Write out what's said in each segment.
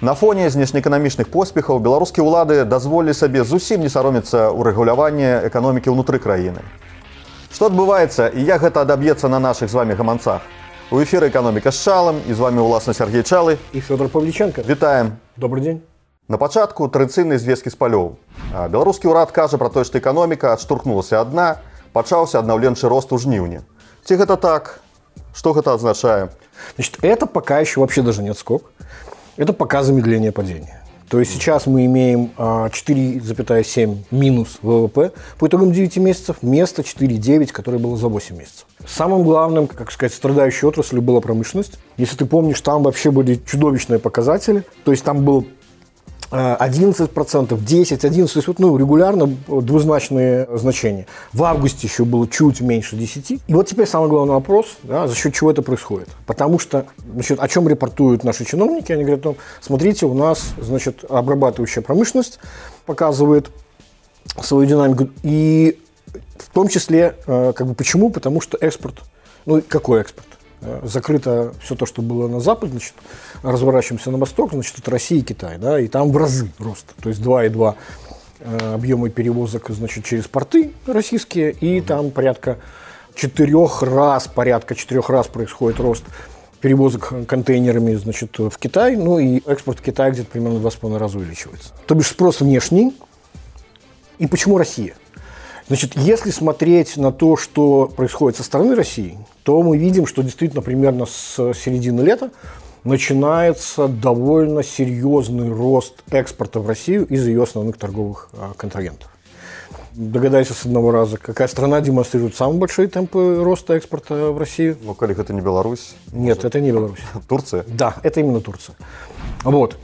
На фоне знешнеэканамічных поспехаў беларускія ўлады дазволілі сабе зусім не саромецца ў рэгуляванне эканомікі ўнутры краіны. Што адбываецца і як гэта адаб'ецца на нашых з вами гаманцах? У эфіры эканоміка з чалам і з вами ўласна Сергей Чалы. І Фёдор Павліченко. Вітаем. Добрый дзень. На пачатку традыцыйныя звесткі з палёў. А, Беларускі ўрад кажа пра тое, што эканоміка адштурхнулася адна, пачаўся аднаўленчы рост у жніўні. Ці гэта так? Што гэта азначае? Значит, это пока еще вообще даже не отскок. Это пока замедление падения. То есть сейчас мы имеем а, 4,7 минус ВВП по итогам 9 месяцев вместо 4,9, которое было за 8 месяцев. Самым главным, как сказать, страдающей отраслью была промышленность. Если ты помнишь, там вообще были чудовищные показатели. То есть там был 11%, 10, 11, то есть вот, ну, регулярно двузначные значения. В августе еще было чуть меньше 10. И вот теперь самый главный вопрос, да, за счет чего это происходит. Потому что, значит, о чем репортуют наши чиновники? Они говорят, ну, смотрите, у нас, значит, обрабатывающая промышленность показывает свою динамику. И в том числе, э, как бы почему? Потому что экспорт, ну, какой экспорт? Э, закрыто все то, что было на Запад, значит, разворачиваемся на восток, значит, это Россия и Китай, да, и там в разы рост, то есть 2,2 э, объемы перевозок, значит, через порты российские, и там порядка четырех раз, порядка четырех раз происходит рост перевозок контейнерами, значит, в Китай, ну и экспорт в Китай где-то примерно в два с половиной раза увеличивается. То бишь спрос внешний. И почему Россия? Значит, если смотреть на то, что происходит со стороны России, то мы видим, что действительно примерно с середины лета начинается довольно серьезный рост экспорта в Россию из ее основных торговых а, контрагентов. Догадайся с одного раза, какая страна демонстрирует самые большие темпы роста экспорта в Россию? Ну, коли это не Беларусь. Нет, может... это не Беларусь. Турция? Да, это именно Турция. Вот.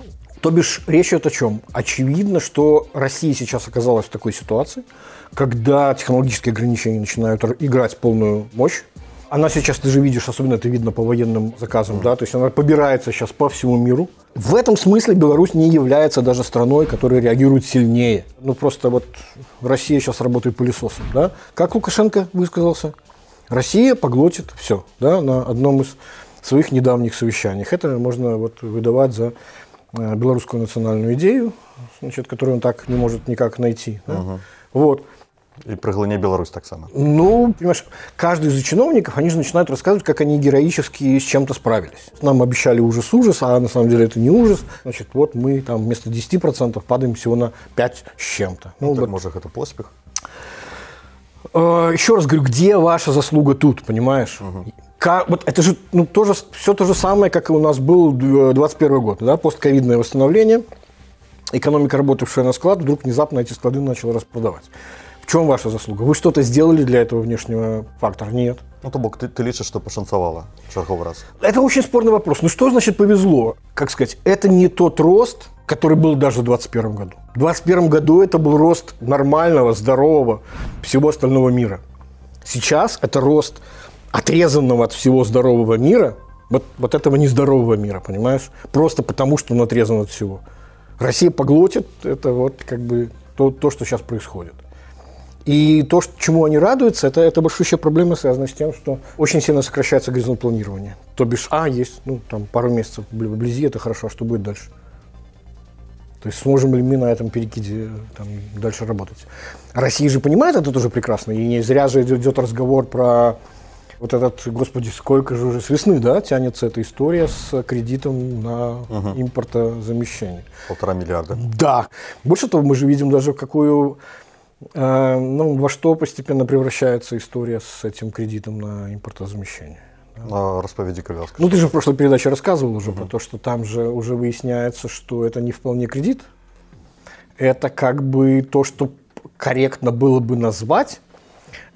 То бишь, речь идет о чем? Очевидно, что Россия сейчас оказалась в такой ситуации, когда технологические ограничения начинают играть полную мощь. Она сейчас, ты же видишь, особенно это видно по военным заказам, mm. да, то есть она побирается сейчас по всему миру. В этом смысле Беларусь не является даже страной, которая реагирует сильнее. Ну, просто вот Россия сейчас работает пылесосом, да. Как Лукашенко высказался? Россия поглотит все, да, на одном из своих недавних совещаний. Это можно вот выдавать за Э, белорусскую национальную идею, значит, которую он так не может никак найти. Да? Угу. Вот. И проглыне Беларусь так само. Ну, понимаешь, каждый из чиновников, они же начинают рассказывать, как они героически с чем-то справились. Нам обещали ужас-ужас, а на самом деле это не ужас. Значит, вот мы там вместо 10% падаем всего на 5 с чем-то. Ну, так, вот. может, это поспех? Э, Еще раз говорю, где ваша заслуга тут, понимаешь? Угу вот это же ну, тоже, все то же самое, как и у нас был 2021 год, да, постковидное восстановление, экономика, работавшая на склад, вдруг внезапно эти склады начала распродавать. В чем ваша заслуга? Вы что-то сделали для этого внешнего фактора? Нет. Ну, то бок, ты, ты лічишь, что пошанцевало черговый раз? Это очень спорный вопрос. Ну, что значит повезло? Как сказать, это не тот рост, который был даже в 2021 году. В 2021 году это был рост нормального, здорового всего остального мира. Сейчас это рост отрезанного от всего здорового мира, вот, вот этого нездорового мира, понимаешь? Просто потому, что он отрезан от всего. Россия поглотит, это вот как бы то, то что сейчас происходит. И то, чему они радуются, это, это большущая проблема, связанная с тем, что очень сильно сокращается горизонт планирования. То бишь, а, есть, ну, там, пару месяцев вблизи, это хорошо, а что будет дальше? То есть сможем ли мы на этом перекиде там, дальше работать? Россия же понимает это тоже прекрасно, и не зря же идет разговор про вот этот, господи, сколько же уже с весны, да, тянется эта история с кредитом на угу. импортозамещение. Полтора миллиарда. Да. Больше того, мы же видим даже, какую, ну, во что постепенно превращается история с этим кредитом на импортозамещение. На расповеди коляска. Ну, ты же в прошлой передаче рассказывал уже угу. про то, что там же уже выясняется, что это не вполне кредит. Это как бы то, что корректно было бы назвать,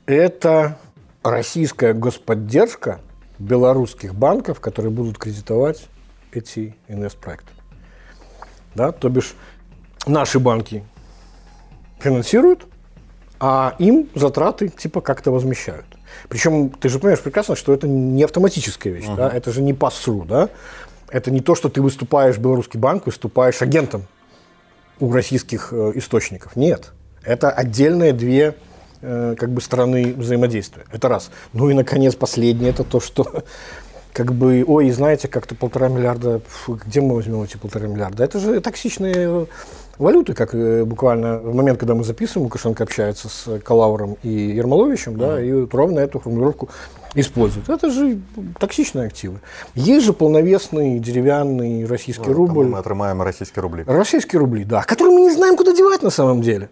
это российская господдержка белорусских банков, которые будут кредитовать эти инвестпроекты. Да? То бишь наши банки финансируют, а им затраты типа как-то возмещают. Причем ты же понимаешь прекрасно, что это не автоматическая вещь, uh-huh. да? это же не пассру, да? Это не то, что ты выступаешь, белорусский банк, выступаешь агентом у российских э, источников. Нет. Это отдельные две Э, как бы стороны взаимодействия. Это раз. Ну и, наконец, последнее, это то, что как бы, ой, знаете, как-то полтора миллиарда, фу, где мы возьмем эти полтора миллиарда? Это же токсичные валюты, как э, буквально в момент, когда мы записываем, Лукашенко общается с Калауром и Ермоловичем, да, и вот ровно эту формулировку используют. Это же токсичные активы. Есть же полновесный деревянный российский Ну, рубль. Мы отрымаем российские рубли. Российские рубли, да, которые мы не знаем, куда девать на самом деле.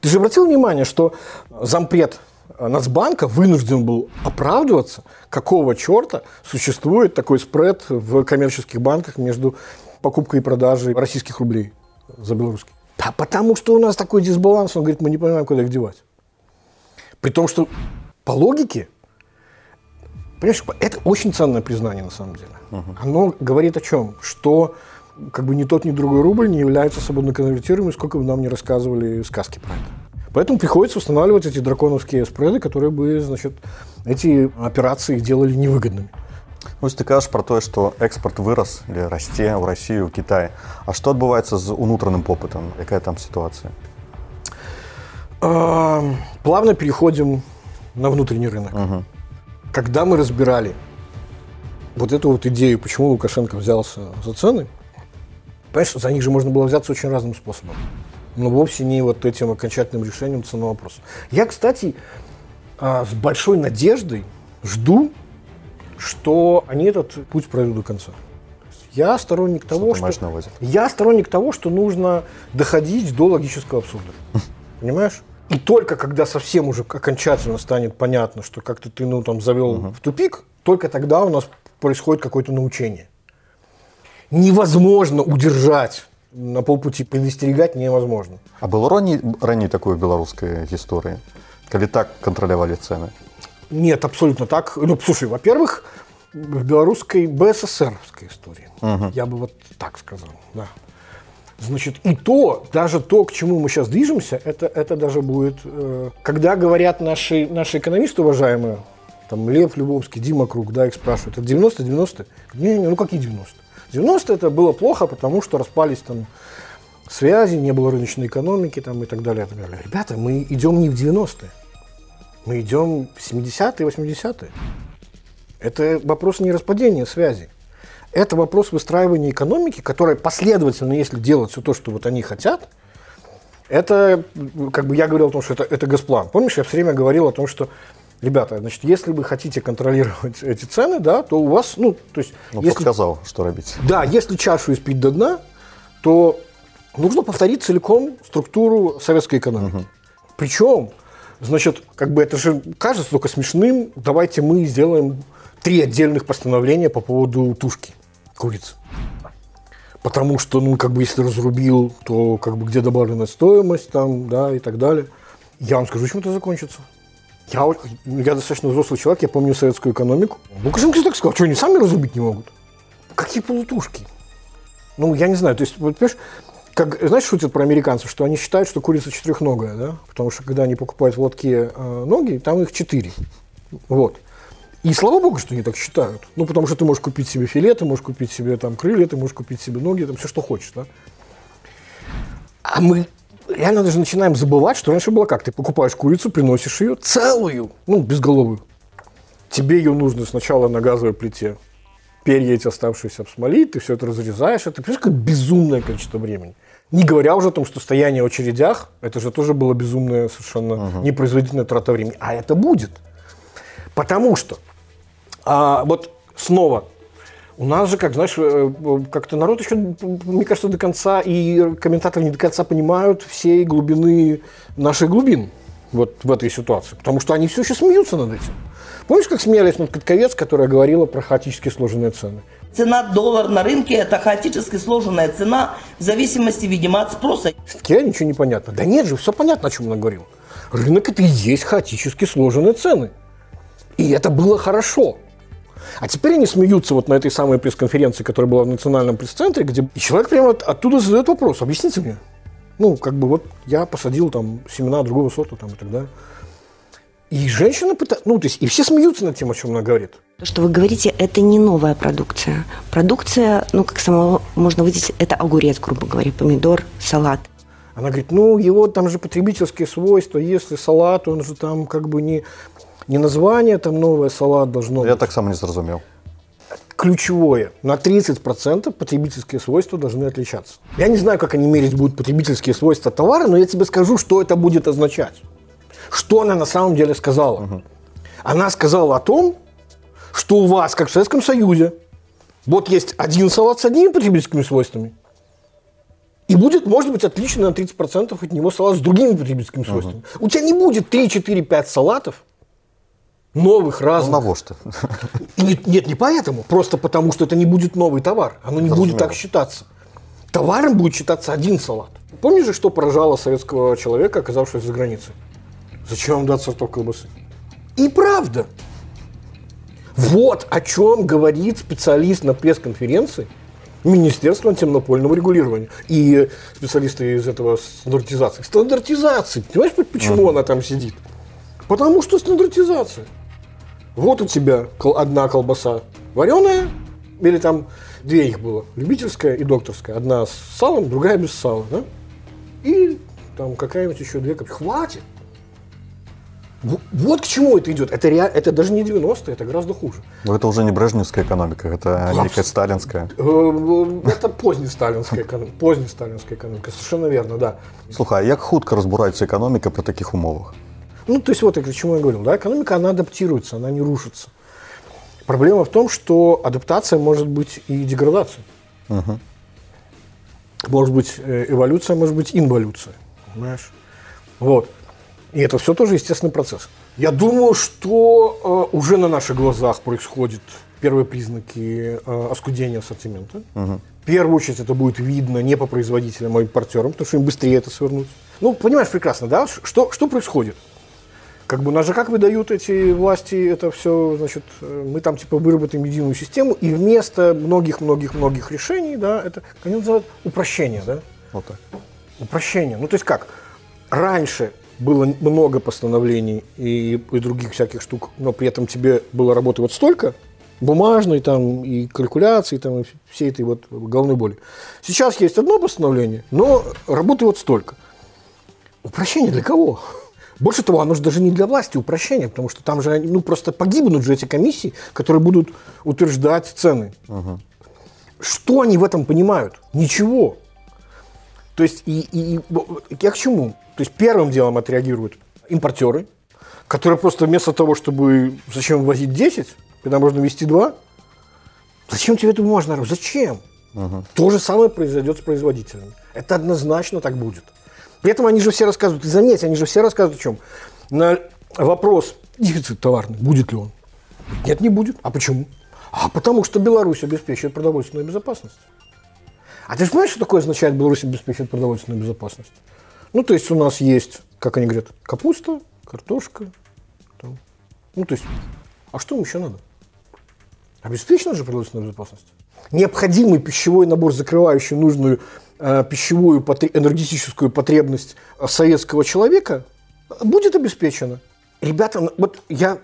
Ты же обратил внимание, что зампред Нацбанка вынужден был оправдываться, какого черта существует такой спред в коммерческих банках между покупкой и продажей российских рублей за белорусские. Да потому что у нас такой дисбаланс, он говорит, мы не понимаем, куда их девать. При том, что по логике, понимаешь, это очень ценное признание на самом деле. Оно говорит о чем? Что как бы ни тот, ни другой рубль не является свободно конвертируемым, сколько бы нам не рассказывали сказки про это. Поэтому приходится устанавливать эти драконовские спреды, которые бы, значит, эти операции делали невыгодными. Ну, ты кажаш про тое што экспорт вырас или расце ў Росію ў Кітай А што адбываецца з унутраным попытам якая там сітуацыя А, Плавно переходим на внутренний рынок. Когда мы разбирали вот эту вот идею, почему Лукашенко взялся за цены, понимаешь, за них же можно было взяться очень разным способом. Но вовсе не вот этим окончательным решением ценного вопроса. Я, кстати, а, с большой надеждой жду, что они этот путь пройдут до конца. То есть Я сторонник того, ты что... маешь на увазе? Я сторонник того, что нужно доходить до логического абсурда. Понимаешь? И только когда совсем уже окончательно станет понятно, что как-то ты ну, там завел в тупик, только тогда у нас происходит какое-то научение. Невозможно удержать на полпути, предостерегать невозможно. А было раней раней такое ў беларускай гісторыі калі так кантралявалі цэны Нет, абсолютно так. Ну, слушай, во-первых, в белорусской БССРовской истории. Я бы вот так сказал, да. Значит, и то, даже то, к чему мы сейчас движемся, это, это даже будет... э, когда говорят наши, наши экономисты уважаемые, там Лев Любовский, Дима Круг, да, их спрашивают, это 90-90? Не, не, ну какие 90? 90 это было плохо, потому что распались там связи, не было рыночной экономики там, и так далее, и так далее. Ребята, мы идем не в 90-е. Мы идем в 70-е, 80-е. Это вопрос не распадения связи. Это вопрос выстраивания экономики, которая последовательно, если делать все то, что вот они хотят, это, как бы я говорил о том, что это, это госплан. Помнишь, я все время говорил о том, что, ребята, значит, если вы хотите контролировать эти цены, да, то у вас, ну, то есть, ну, если, падказаў што рабіць да, если чашу испить до дна, то нужно повторить целиком структуру советской экономики. Причем, значит, как бы это же кажется только смешным. Давайте мы сделаем три отдельных постановления по поводу тушки курицы. Потому что, ну, как бы, если разрубил, то, как бы, где добавленная стоимость, там, да, и так далее. Я вам скажу, чем это закончится. Я, я достаточно взрослый человек, я помню советскую экономику. Лукашенко же так сказал, что они сами разрубить не могут? Какие полутушки? Ну, я не знаю, то есть, вот, понимаешь, как, знаешь, шутят про американцев, что они считают, что курица четырехногая, да? Потому что когда они покупают в лотке э, ноги, там их четыре. Вот. И слава богу, что они так считают. Ну, потому что ты можешь купить себе филе, ты можешь купить себе там крылья, ты можешь купить себе ноги, там все, что хочешь, да? А мы реально даже начинаем забывать, что раньше было как? Ты покупаешь курицу, приносишь ее целую, ну, безголовую. Тебе ее нужно сначала на газовой плите перья эти оставшиеся обсмолить, ты все это разрезаешь. Это, понимаешь, как безумное количество времени. Не говоря уже о том, что стояние в очередях, это же тоже было безумное совершенно непроизводительная трата времени. А это будет. Потому что, а, вот снова, у нас же, как знаешь, э, как-то народ еще, мне кажется, до конца, и комментаторы не до конца понимают всей глубины наших глубин вот в этой ситуации. Потому что они все еще смеются над этим. Помнишь, как смеялись над Катковец, которая говорила про хаотически сложенные цены? Цена доллар на рынке – это хаотически сложенная цена в зависимости, видимо, от спроса. Все-таки ничего не понятно. Да нет же, все понятно, о чем она говорила. Рынок – это и есть хаотически сложенные цены. И это было хорошо. А теперь они смеются вот на этой самой пресс-конференции, которая была в национальном пресс-центре, где и человек прямо от- оттуда задает вопрос. Объясните мне. Ну, как бы вот я посадил там семена другого сорта там и так далее. И женщина пытается, ну, то есть, и все смеются над тем, о чем она говорит. То, что вы говорите, это не новая продукция. Продукция, ну, как самого можно выделить, это огурец, грубо говоря, помидор, салат. Она говорит, ну, его там же потребительские свойства, если салат, он же там как бы не, не название там новое салат должно я быть. таксама не зразумеў ключевое. На 30% потребительские свойства должны отличаться. Я не знаю, как они мерить будут потребительские свойства товара, но я тебе скажу, что это будет означать. Что она на самом деле сказала? Угу. Она сказала о том, что у вас, как в Советском Союзе, вот есть один салат с одними потребительскими свойствами, и будет, может быть, отлично на 30% от него салат с другими потребительскими свойствами. Угу. У тебя не будет 3, 4, 5 салатов, новых, разных. На что? Нет, нет, не поэтому. Просто потому, что это не будет новый товар. Оно не будет так считаться. Товаром будет считаться один салат. Помнишь же, что поражало советского человека, оказавшегося за границей? Зачем вам дать сортов колбасы? И правда. Вот о чем говорит специалист на пресс-конференции Министерства антимонопольного регулирования и специалисты из этого стандартизации. Стандартизации. Понимаешь, почему uh-huh. она там сидит? Потому что стандартизация. Вот у тебя одна колбаса вареная, или там две их было, любительская и докторская. Одна с салом, другая без сала, да? И там какая-нибудь еще две копейки. Хватит. Вот к чему это идет. Это, ре... это даже не 90-е, это гораздо хуже. Но это уже не брежневская экономика, это Абс... некая сталинская. Э, э, это позднесталинская экономика. Позднесталинская экономика, совершенно верно, да. Слухай, а як хутка разбураецца экономика при таких умовах? Ну, то есть вот к чему я говорил, да, экономика, она адаптируется, она не рушится. Проблема в том, что адаптация может быть и деградацией. Угу. Может быть э, эволюция, может быть инволюция. Понимаешь? Вот. И это все тоже естественный процесс. Я думаю, что э, уже на наших глазах происходят первые признаки э, оскудения ассортимента. Угу. В первую очередь это будет видно не по производителям, а импортерам, потому что им быстрее это свернуть. Ну, понимаешь прекрасно, да? Что, что происходит? Как бы нас же как выдают эти власти, это все, значит, э, мы там типа выработаем единую систему, и вместо многих-многих-многих решений, да, это, они называют упрощение, да? Вот так. Упрощение. Ну, то есть как? Раньше было много постановлений и, и других всяких штук, но при этом тебе было работы вот столько, бумажной там и калькуляции там и всей этой вот головной боли. Сейчас есть одно постановление, но работы вот столько. Упрощение для кого? Больше того, оно же даже не для власти упрощение, потому что там же ну, просто погибнут же эти комиссии, которые будут утверждать цены. Угу. Что они в этом понимают? Ничего. То есть, и, и, и я к чему? То есть, первым делом отреагируют импортеры, которые просто вместо того, чтобы зачем возить 10, когда можно вести 2, зачем тебе это бумажная Зачем? Угу. То же самое произойдет с производителями. Это однозначно так будет. При этом они же все рассказывают, и заметьте, они же все рассказывают о чем? На вопрос, дефицит товарный, будет ли он? Нет, не будет. А почему? А потому что Беларусь обеспечивает продовольственную безопасность. А ты же понимаешь, что такое означает Беларусь обеспечивает продовольственную безопасность? Ну, то есть у нас есть, как они говорят, капуста, картошка. Там. Ну, то есть, а что им еще надо? Обеспечена же продовольственная безопасность. Необходимый пищевой набор, закрывающий нужную Э, пищевую энергетическую потребность советского человека будет обеспечена. Ребята, вот я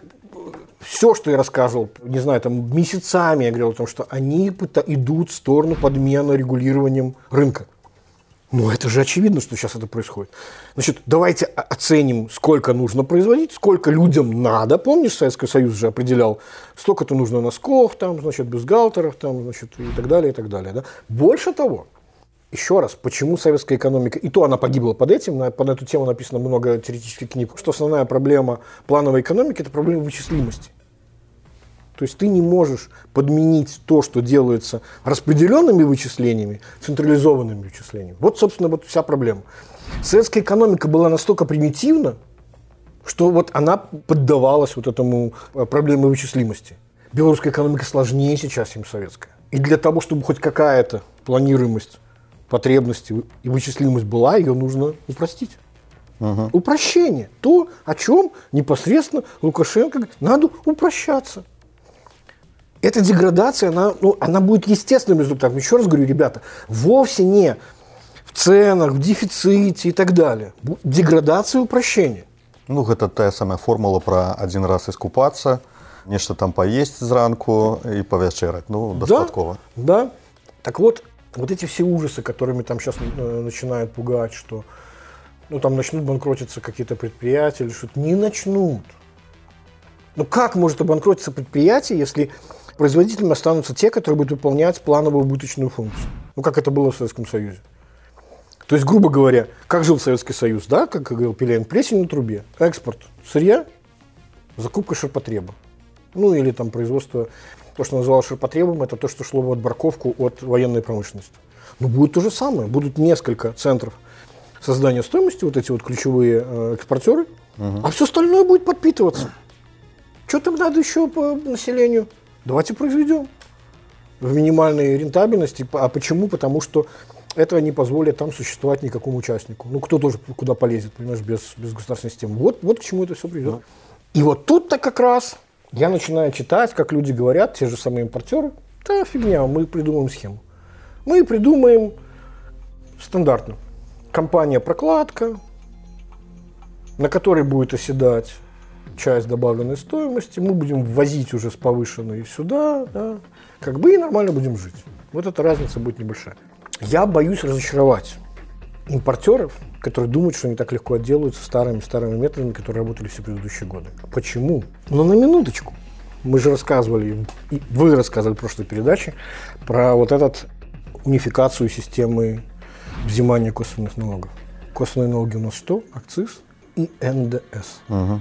все, что я рассказывал, не знаю, там месяцами я говорил о том, что они идут в сторону подмены регулированием рынка. Ну, это же очевидно, что сейчас это происходит. Значит, давайте оценим, сколько нужно производить, сколько людям надо. Помнишь, Советский Союз же определял, столько-то нужно носков, там, значит, бюстгальтеров, там, значит, и так далее, и так далее. Да? Больше того, еще раз, почему советская экономика, и то она погибла под этим, на, под эту тему написано много теоретических книг, что основная проблема плановой экономики – это проблема вычислимости. То есть ты не можешь подменить то, что делается распределенными вычислениями, централизованными вычислениями. Вот, собственно, вот вся проблема. Советская экономика была настолько примитивна, что вот она поддавалась вот этому э, проблеме вычислимости. Белорусская экономика сложнее сейчас, чем советская. И для того, чтобы хоть какая-то планируемость потребность и вычислимость была, ее нужно упростить. Угу. Упрощение. То, о чем непосредственно Лукашенко говорит, надо упрощаться. Эта деградация, она, ну, она будет естественным результатом. Еще раз говорю, ребята, вовсе не в ценах, в дефиците и так далее. Деградация и упрощение. Ну, это та самая формула про один раз искупаться, нечто там поесть зранку и повечерать. Ну, достатково. Да, да. Так вот, вот эти все ужасы, которыми там сейчас э, начинают пугать, что ну, там начнут банкротиться какие-то предприятия или что-то, не начнут. Ну как может обанкротиться предприятие, если производителями останутся те, которые будут выполнять плановую убыточную функцию. Ну, как это было в Советском Союзе. То есть, грубо говоря, как жил Советский Союз, да, как говорил Пелевин, плесень на трубе, экспорт сырья, закупка ширпотреба. Ну, или там производство, то, что называлось ширпотребом, это то, что шло в отбраковку от военной промышленности. Но будет то же самое. Будут несколько центров создания стоимости, вот эти вот ключевые э, экспортеры, угу. а все остальное будет подпитываться. Что там надо еще по населению? Давайте произведем в минимальной рентабельности. А почему? Потому что этого не позволит там существовать никакому участнику. Ну, кто тоже куда полезет, понимаешь, без, без государственной системы. Вот, вот к чему это все придет. Да. И вот тут-то как раз я начинаю читать, как люди говорят, те же самые импортеры. Да, фигня, мы придумаем схему. Мы придумаем стандартно. Компания прокладка, на которой будет оседать часть добавленной стоимости, мы будем ввозить уже с повышенной сюда, да, как бы и нормально будем жить. Вот эта разница будет небольшая. Я боюсь разочаровать импортеров, которые думают, что они так легко отделаются старыми-старыми методами, которые работали все предыдущие годы. Почему? Ну, на минуточку. Мы же рассказывали, и вы рассказывали в прошлой передаче про вот этот унификацию системы взимания косвенных налогов. Косвенные налоги у нас что? Акциз и НДС. Угу.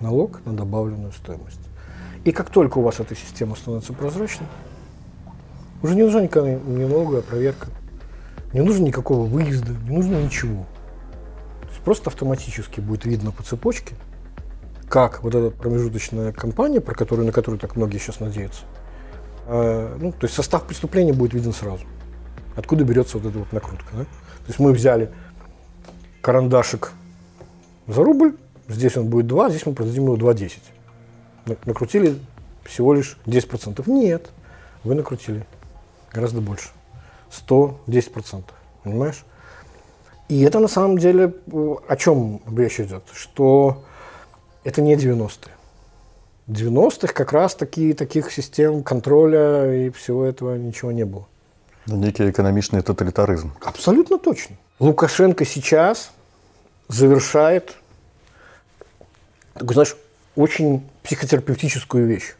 Налог на добавленную стоимость. И как только у вас эта система становится прозрачной, уже не нужна никакая ни налоговая проверка, не нужно никакого выезда, не нужно ничего. То есть просто автоматически будет видно по цепочке, как вот эта промежуточная компания, про которую, на которую так многие сейчас надеются, э, ну, то есть состав преступления будет виден сразу. Откуда берется вот эта вот накрутка. Да? То есть мы взяли карандашик за рубль, здесь он будет 2, здесь мы продадим его 2,10. Накрутили всего лишь 10%. Нет, вы накрутили гораздо больше. 110%. Понимаешь? И это на самом деле о чем речь идет? Что это не 90-е. 90-х как раз таки таких систем контроля и всего этого ничего не было. Некий экономичный тоталитаризм. Абсолютно точно. Лукашенко сейчас завершает, такую, знаешь, очень психотерапевтическую вещь.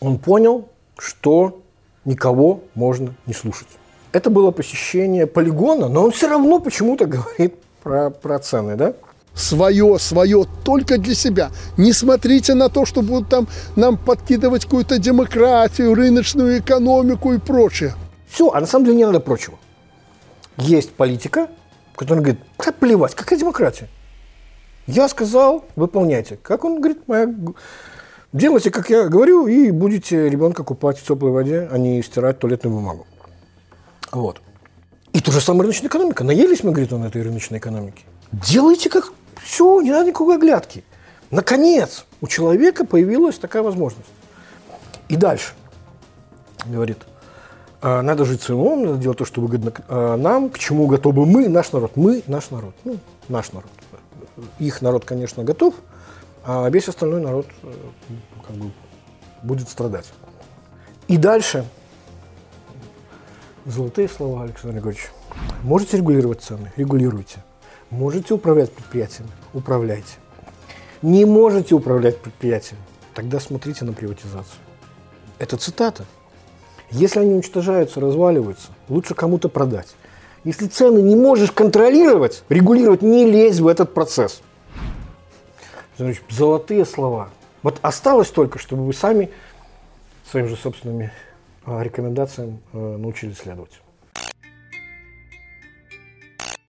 Он понял, что никого можно не слушать. Это было посещение полигона, но он все равно почему-то говорит про, про цены, да? свое, свое, только для себя. Не смотрите на то, что будут там нам подкидывать какую-то демократию, рыночную экономику и прочее. Все, а на самом деле не надо прочего. Есть политика, которая говорит, как плевать, какая демократия? Я сказал, выполняйте. Как он говорит, моя Делайте, как я говорю, и будете ребенка купать в теплой воде, а не стирать туалетную бумагу. Вот. И то же самое рыночная экономика. Наелись мы, говорит он, этой рыночной экономики. Делайте как... Все, не надо никакой оглядки. Наконец, у человека появилась такая возможность. И дальше, говорит, «А, надо жить своим умом, надо делать то, что выгодно а, нам, к чему готовы мы, наш народ. Мы, наш народ. Ну, наш народ. Их народ, конечно, готов, а весь остальной народ э, как бы, будет страдать. И дальше, золотые слова, Александр Григорьевич, можете регулировать цены, регулируйте. Можете управлять предприятиями, управляйте. Не можете управлять предприятиями, тогда смотрите на приватизацию. Это цитата. Если они уничтожаются, разваливаются, лучше кому-то продать. Если цены не можешь контролировать, регулировать, не лезь в этот процесс. Значит, золотые слова. Вот осталось только, чтобы вы сами своим же собственными а, рекомендациям а, научились следовать.